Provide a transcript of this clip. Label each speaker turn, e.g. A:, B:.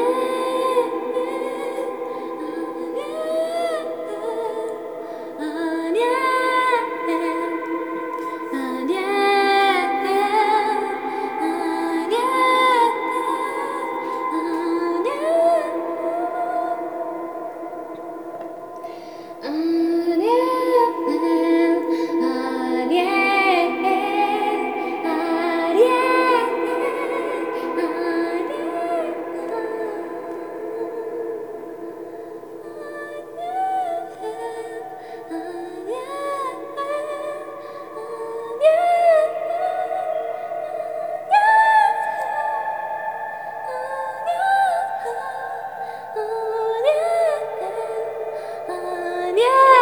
A: again. Yeah.